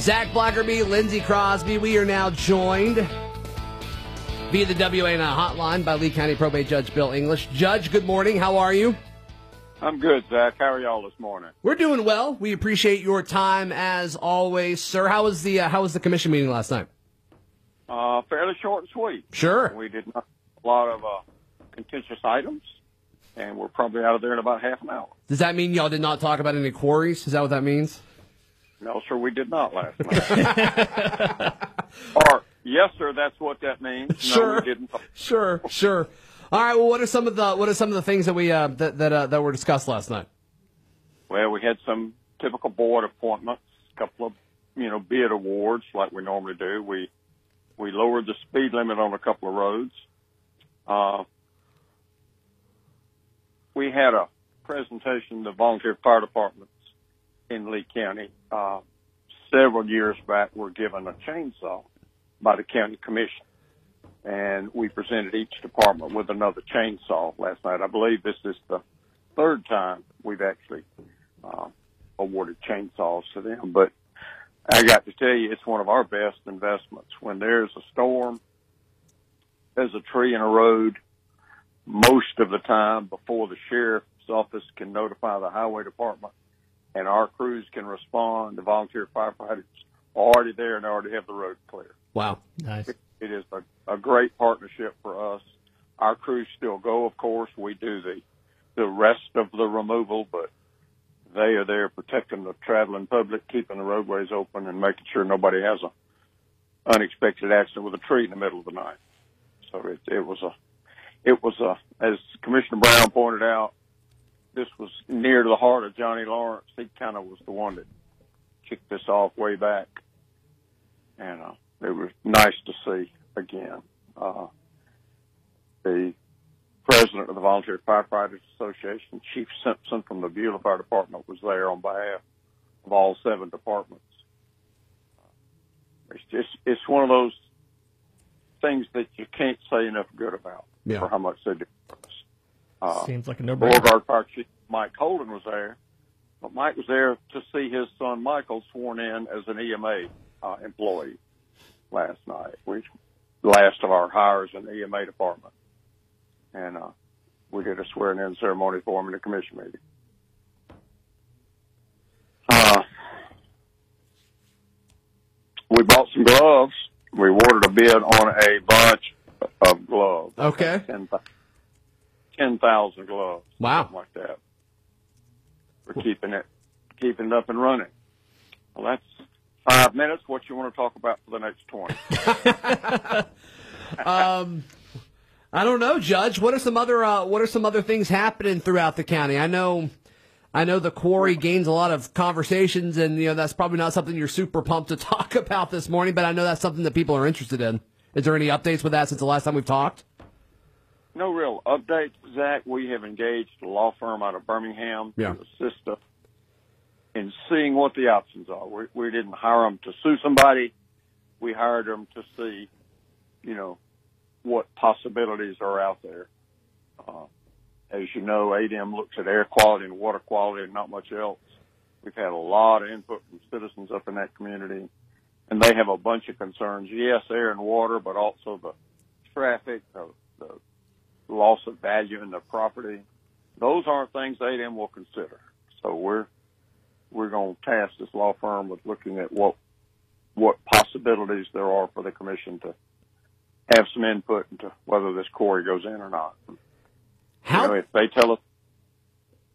Zach Blackerby, Lindsey Crosby. We are now joined via the WANI hotline by Lee County Probate Judge Bill English. Judge, good morning. How are you? I'm good, Zach. How are y'all this morning? We're doing well. We appreciate your time as always, sir. How was the uh, How was the commission meeting last night? Uh, fairly short and sweet. Sure. We did not a lot of uh, contentious items, and we're probably out of there in about half an hour. Does that mean y'all did not talk about any quarries? Is that what that means? No, sir, we did not last night. or yes, sir, that's what that means. Sure. No, we didn't. Sure, sure. All right. Well, what are some of the what are some of the things that we uh, that that, uh, that were discussed last night? Well, we had some typical board appointments, a couple of you know bid awards like we normally do. We we lowered the speed limit on a couple of roads. Uh, we had a presentation the volunteer fire departments in Lee County uh, several years back were given a chainsaw by the county commission, and we presented each department with another chainsaw last night. I believe this is the third time we've actually uh, awarded chainsaws to them, but I got to tell you, it's one of our best investments. When there's a storm, there's a tree in a road, most of the time before the sheriff's office can notify the highway department and our crews can respond, the volunteer firefighters are already there and already have the road clear. Wow. Nice. It is a, a great partnership for us. Our crews still go, of course. We do the, the rest of the removal, but they are there protecting the traveling public, keeping the roadways open and making sure nobody has a unexpected accident with a tree in the middle of the night. So it, it was a, it was a, as Commissioner Brown pointed out, this was near to the heart of Johnny Lawrence. He kind of was the one that kicked this off way back. And, uh, it was nice to see again. Uh, the president of the Volunteer Firefighters Association, Chief Simpson from the Beulah Fire Department, was there on behalf of all seven departments. It's just it's one of those things that you can't say enough good about Yeah. for how much they do. Uh, Seems like a no-brainer. Beauregard Fire Chief Mike Holden was there, but Mike was there to see his son Michael sworn in as an EMA uh, employee last night. We last of our hires in the EMA department, and uh, we did a swearing in ceremony for him in the commission meeting. Uh, we bought some gloves. We awarded a bid on a bunch of gloves. Okay. Ten thou- 10,000 gloves. Wow. Something like that. We're keeping it, keeping it up and running. Well, that's five minutes. What you want to talk about for the next 20? Um, I don't know, Judge. What are some other uh, What are some other things happening throughout the county? I know, I know the quarry gains a lot of conversations, and you know that's probably not something you're super pumped to talk about this morning. But I know that's something that people are interested in. Is there any updates with that since the last time we've talked? No real updates, Zach. We have engaged a law firm out of Birmingham Yeah. to assist us in seeing what the options are. We, we didn't hire them to sue somebody. We hired them to see, you know, what possibilities are out there. Uh, as you know, ADEM looks at air quality and water quality and not much else. We've had a lot of input from citizens up in that community, and they have a bunch of concerns. Yes, air and water, but also the traffic, the, the loss of value in the property. Those aren't things ADEM will consider. So we're we're going to task this law firm with looking at what what possibilities there are for the commission to have some input into whether this quarry goes in or not. How You know, if they tell us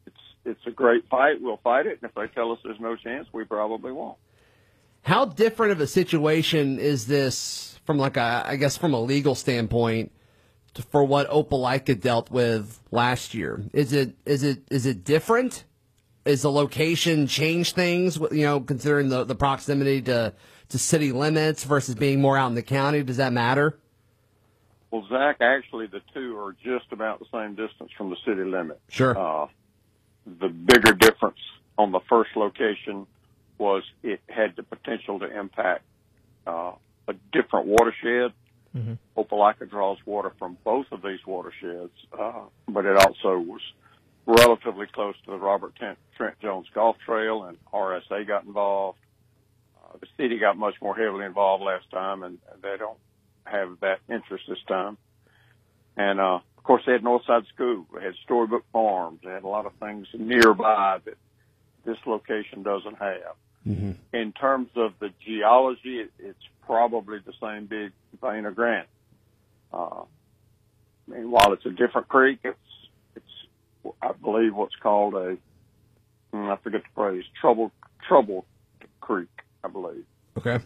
it's it's a great fight, we'll fight it. And if they tell us there's no chance, we probably won't. How different of a situation is this from like a, I guess from a legal standpoint for what Opelika dealt with last year? Is it is it is it different? Is the location change things? You know, considering the, the proximity to to city limits versus being more out in the county, does that matter? Well, Zach, actually, the two are just about the same distance from the city limit. Sure. Uh, the bigger difference on the first location was it had the potential to impact uh, a different watershed. Opelika draws water from both of these watersheds, uh, but it also was relatively close to the Robert Trent, Trent Jones Golf Trail, and RSA got involved. Uh, the city got much more heavily involved last time, and they don't have that interest this time. And uh, of course, they had Northside School, they had Storybook Farms, they had a lot of things nearby that this location doesn't have. Mm-hmm. In terms of the geology, it, it's probably the same big vein of granite. Uh, I mean, while it's a different creek, it's it's I believe what's called a hmm, forget the phrase trouble trouble creek, I believe. Okay.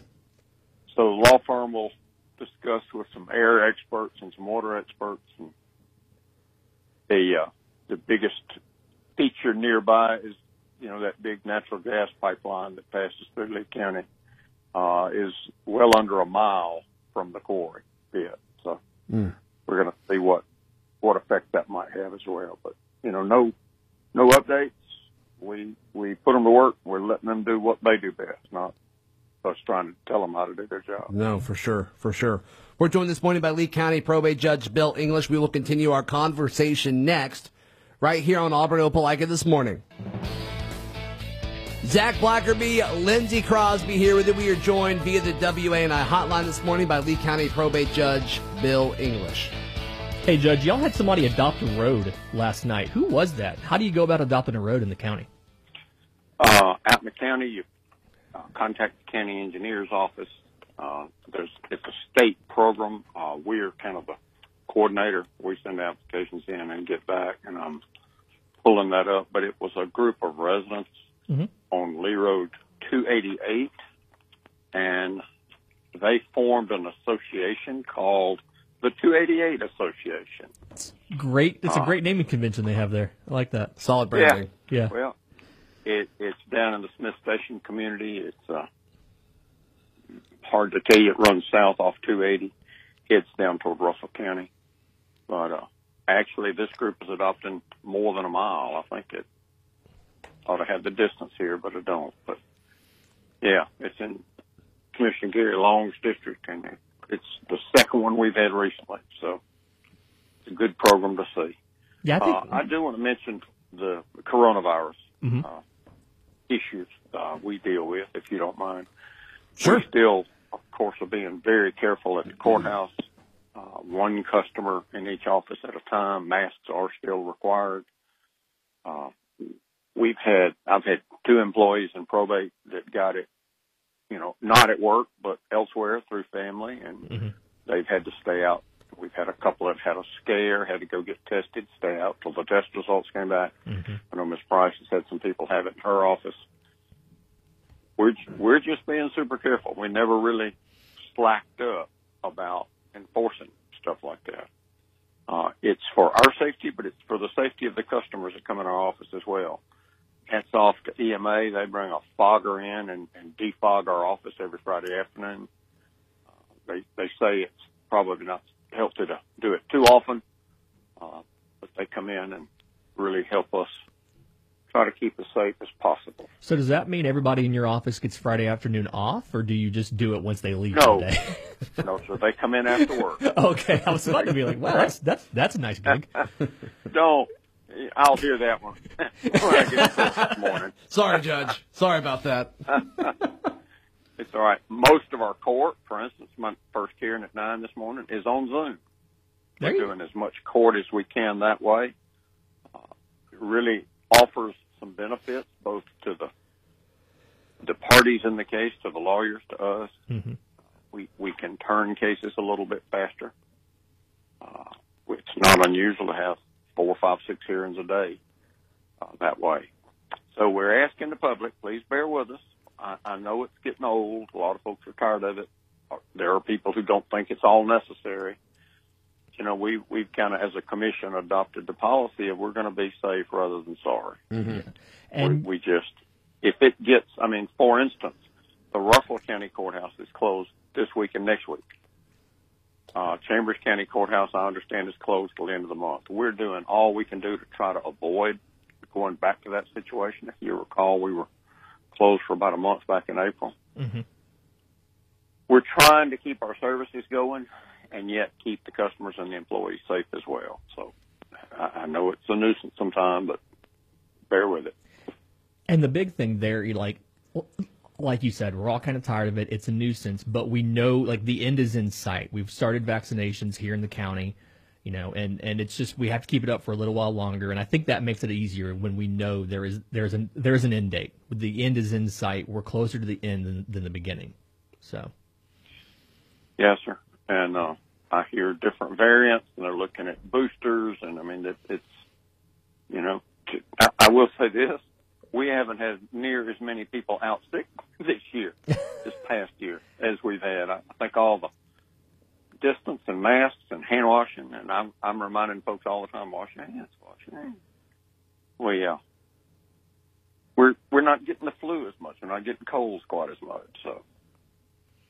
So the law firm will discuss with some air experts and some water experts, and the uh, the biggest feature nearby is you know that big natural gas pipeline that passes through Lee County uh, is well under a mile from the quarry pit. So Mm. we're going to see what what effect that might have as well. But you know, no no updates. We we put them to work. We're letting them do what they do best, not us trying to tell them how to do their job. No, for sure, for sure. We're joined this morning by Lee County Probate Judge Bill English. We will continue our conversation next, right here on Auburn Opelika this morning. Zach Blackerby, Lindsey Crosby here with you. We are joined via the WANI hotline this morning by Lee County Probate Judge Bill English. Hey, Judge, y'all had somebody adopt a road last night. Who was that? How do you go about adopting a road in the county? Uh, out in the county, you uh, contact the county engineer's office. Uh, there's it's a state program. Uh, we're kind of the coordinator. We send applications in and get back, and I'm pulling that up. But it was a group of residents Mhm. on Lee Road 288, and they formed an association called the 288 Association. Great. It's a Uh, great naming convention they have there. I like that. Solid branding. Yeah. Well, it, it's down in the Smiths Station community. It's uh, hard to tell you. It runs south off 280, heads down toward Russell County. But uh, actually, this group is adopting more than a mile. I think it ought to have the distance here, but it don't. But yeah, it's in Commissioner Gary Long's district, and it's the second one we've had recently. So it's a good program to see. Yeah, I think. Uh, I do want to mention the coronavirus Mhm. uh, issues uh, we deal with, if you don't mind. Sure. We still, of course, are being very careful at the courthouse. Uh, one customer in each office at a time. Masks are still required. We've had, I've had two employees in probate that got it, you know, not at work, but elsewhere through family, and Mhm. they've had to stay out. We've had a couple that had a scare, had to go get tested, stay out till the test results came back. Mhm. I know Miss Price has had some people have it in her office. We're we're just being super careful. We never really slacked up about enforcing stuff like that. Uh, it's for our safety, but it's for the safety of the customers that come in our office as well. Hats off to EMA. They bring a fogger in and, and defog our office every Friday afternoon. Uh, they they say it's probably not healthy to do it too often, uh, but they come in and really help us try to keep as safe as possible. So does that mean everybody in your office gets Friday afternoon off, or do you just do it once they leave No. no, sir, they come in after work. okay, I was about to be like, wow, that's that's that's a nice gig. Don't. I'll hear that one when I get this morning. Sorry, Judge. Sorry about that. It's all right. Most of our court, for instance, my first hearing at nine this morning is on Zoom. We're doing as much court as we can that way. Uh, it really offers some benefits both to the the parties in the case, to the lawyers, to us. Mhm. We we can turn cases a little bit faster. Uh, it's not unusual to have four, five, six hearings a day uh, that way. So we're asking the public, please bear with us. I, I know it's getting old. A lot of folks are tired of it. Uh, There are people who don't think it's all necessary. You know, we we've kind of, as a commission, adopted the policy of we're going to be safe rather than sorry. And we, we just, if it gets, I mean, for instance, the Russell County Courthouse is closed this week and next week. Uh, Chambers County Courthouse, I understand, is closed till the end of the month. We're doing all we can do to try to avoid going back to that situation. If you recall, we were closed for about a month back in April. Mhm. We're trying to keep our services going and yet keep the customers and the employees safe as well. So I, I know it's a nuisance sometimes, but bear with it. And the big thing there, you like, like you said, we're all kind of tired of it. It's a nuisance, but we know like the end is in sight. We've started vaccinations here in the county, you know, and and it's just we have to keep it up for a little while longer. And I think that makes it easier when we know there is there's an there's an end date. The end is in sight. We're closer to the end than, than the beginning. So. Yes, sir. And uh, I hear different variants, and they're looking at boosters, and I mean it, it's you know I, I will say this we haven't had near as many people out sick this year, this past year, as we've had. I think all the distance and masks and hand washing, and I'm I'm reminding folks all the time, wash your hands, wash your hands. Well, yeah, we're we're not getting the flu as much, we're not getting colds quite as much, so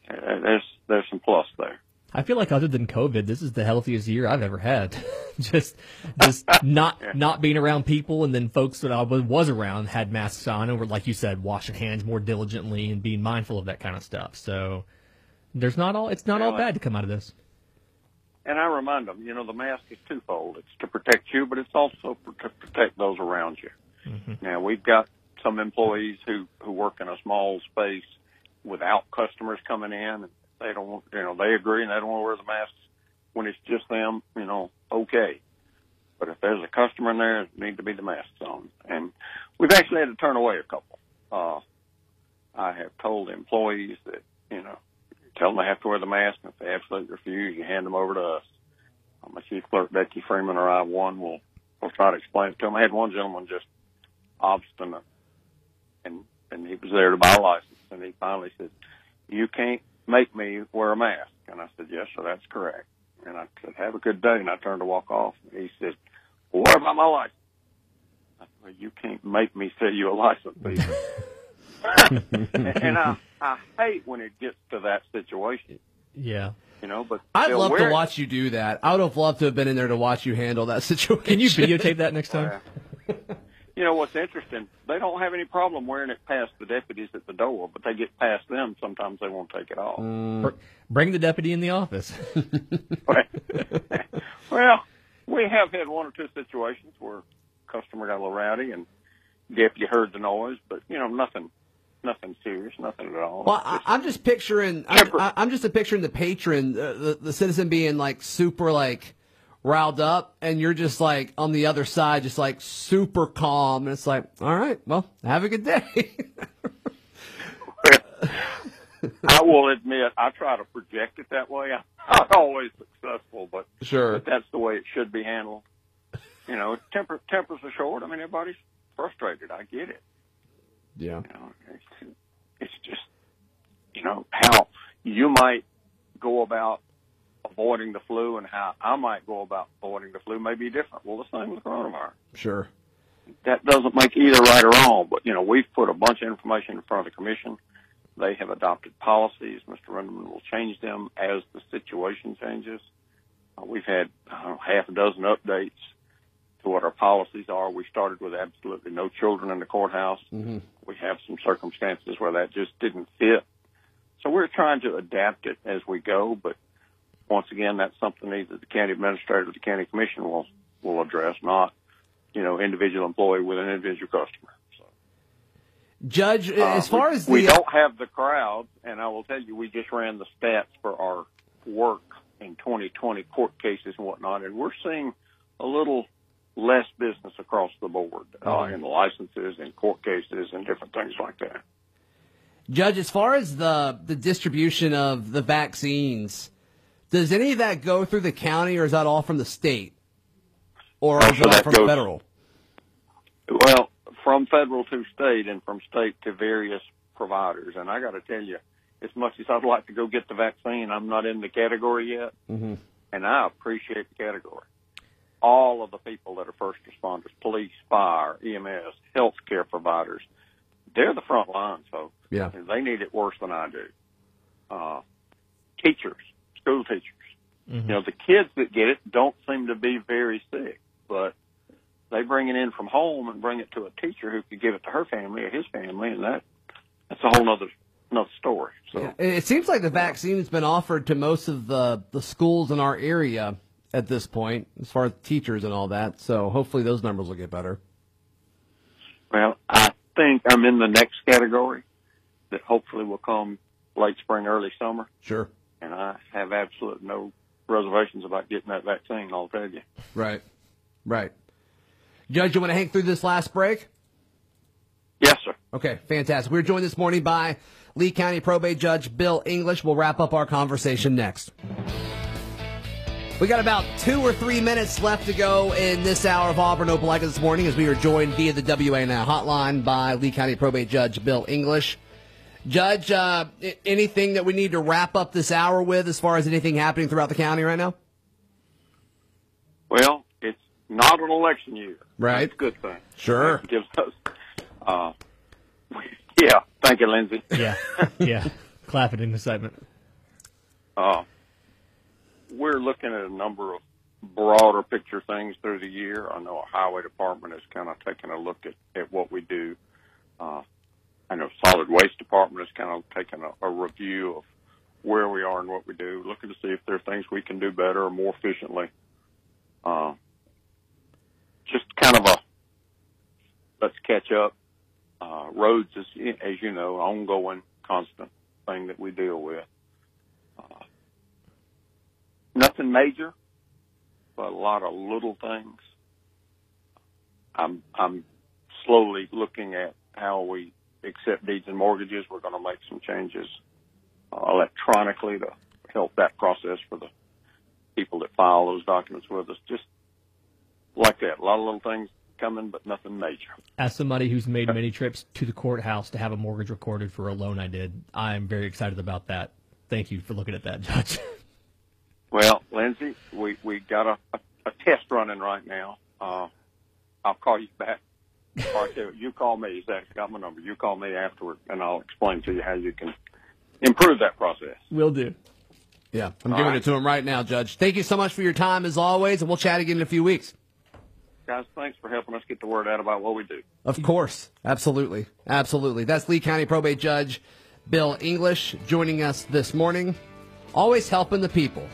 uh, there's there's some plus there. I feel like other than COVID, this is the healthiest year I've ever had. just, just not yeah. not being around people, and then folks that I was around had masks on, and were like you said, washing hands more diligently and being mindful of that kind of stuff. So there's not all it's not all bad to come out of this. And I remind them, you know, the mask is twofold. It's to protect you, but it's also to protect those around you. Mm-hmm. Now we've got some employees who who work in a small space without customers coming in they don't, you know, they agree and they don't want to wear the masks when it's just them, you know, okay. But if there's a customer in there, it need to be the masks on. And we've actually had to turn away a couple. Uh, I have told employees that, you know, tell them they have to wear the mask. And if they absolutely refuse, you hand them over to us. My chief clerk, Becky Freeman, or I, one will, will try to explain it to them. I had one gentleman just obstinate and, and he was there to buy a license and he finally said, you can't make me wear a mask. And I said, yes, sir, that's correct. And I said, have a good day. And I turned to walk off. And he said, well, what about my license? I said, well, you can't make me sell you a license, please. and I, I hate when it gets to that situation. Yeah. You know, but I'd love to watch you do that. I would have loved to have been in there to watch you handle that situation. Can you videotape that next time? You know what's interesting? They don't have any problem wearing it past the deputies at the door, but they get past them. Sometimes they won't take it off. Mm. Bring the deputy in the office. well, we have had one or two situations where customer got a little rowdy and deputy heard the noise, but you know nothing nothing serious, nothing at all. Well, I, am just picturing, I'm, I'm, just a picturing the patron, uh, the, the citizen being like super like riled up and you're just like on the other side, just like super calm. And it's like, all right, well, have a good day. I will admit, I try to project it that way. I'm not always successful, but sure, but that's the way it should be handled. You know, temper tempers are short. I mean, everybody's frustrated. I get it. Yeah. You know, it's, it's just, you know, how you might go about avoiding the flu and how I might go about avoiding the flu may be different. Well, the same with coronavirus. Sure. That doesn't make either right or wrong, but you know, we've put a bunch of information in front of the commission. They have adopted policies. Mr. Rendleman will change them as the situation changes. Uh, we've had uh, half a dozen updates to what our policies are. We started with absolutely no children in the courthouse. Mm-hmm. We have some circumstances where that just didn't fit. So we're trying to adapt it as we go, but once again, that's something either the county administrator or the county commission will will address, not you know individual employee with an individual customer. So, Judge, uh, as far we, as the, we don't have the crowds, and I will tell you, we just ran the stats for our work in 2020 court cases and whatnot, and we're seeing a little less business across the board uh, in licenses and court cases and different things like that. Judge, as far as the the distribution of the vaccines, does any of that go through the county, or is that all from the state, or is that from goes, federal? Well, from federal to state, and from state to various providers. And I got to tell you, as much as I'd like to go get the vaccine, I'm not in the category yet, mm-hmm. and I appreciate the category. All of the people that are first responders, police, fire, EMS, healthcare providers, they're the front line, folks. Yeah. They need it worse than I do. Uh, teachers, school teachers. Mm-hmm. You know, the kids that get it don't seem to be very sick, but they bring it in from home and bring it to a teacher who could give it to her family or his family, and that that's a whole other another story. So yeah. it seems like the vaccine has been offered to most of the the schools in our area at this point, as far as teachers and all that. So hopefully those numbers will get better. Well, I think I'm in the next category. that hopefully will come late spring, early summer. Sure. And I have absolute no reservations about getting that vaccine. I'll tell you. Right. Right. Judge, you want to hang through this last break? Yes, sir. Okay, fantastic. We're joined this morning by Lee County Probate Judge Bill English. We'll wrap up our conversation next. We got about two or three minutes left to go in this hour of Auburn Opelika this morning as we are joined via the WA Now hotline by Lee County Probate Judge Bill English. Judge, uh, anything that we need to wrap up this hour with as far as anything happening throughout the county right now? Well, it's not an election year. Right. That's a good thing. Sure. It gives us, uh, yeah. Thank you, Lindsay. Yeah, yeah. Clapping in excitement. Uh, we're looking at a number of broader picture things through the year. I know our highway department is kind of taking a look at, at what we do. Uh, I know solid waste department is kind of taking a, a review of where we are and what we do, looking to see if there are things we can do better or more efficiently. Uh, just kind of a let's catch up. Uh, roads is, as you know, ongoing, constant thing that we deal with. Uh, nothing major, but a lot of little things. I'm I'm slowly looking at how we accept deeds and mortgages. We're going to make some changes uh, electronically to help that process for the people that file those documents with us. Just like that, a lot of little things coming, but nothing major. As somebody who's made many trips to the courthouse to have a mortgage recorded for a loan I did, I'm very excited about that. Thank you for looking at that, Judge. Well, Lindsay, we we got a, a, a test running right now. Uh, I'll call you back. Or you call me. Zach's got my number. You call me afterward, and I'll explain to you how you can improve that process. Will do. Yeah, I'm giving right. it to him right now, Judge. Thank you so much for your time as always, and we'll chat again in a few weeks. Guys, thanks for helping us get the word out about what we do. Of course. Absolutely. Absolutely. That's Lee County Probate Judge Bill English joining us this morning. Always helping the people.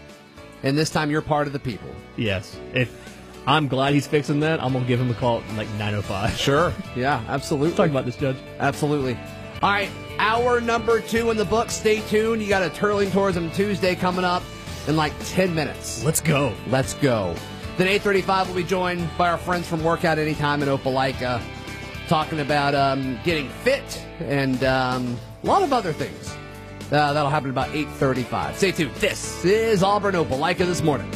And this time you're part of the people. Yes. If I'm glad he's fixing that, I'm gonna give him a call at like 9:05. Sure. Yeah, absolutely. Talk about this, Judge. Absolutely. All right, hour number two in the book. Stay tuned. You got a Turling Tourism Tuesday coming up in like 10 minutes. Let's go. Let's go. Then 8:35 we'll be joined by our friends from Workout Anytime in Opelika, talking about um, getting fit and um, a lot of other things. Uh, that'll happen about 8:35. Stay tuned. This is Auburn Opelika this morning.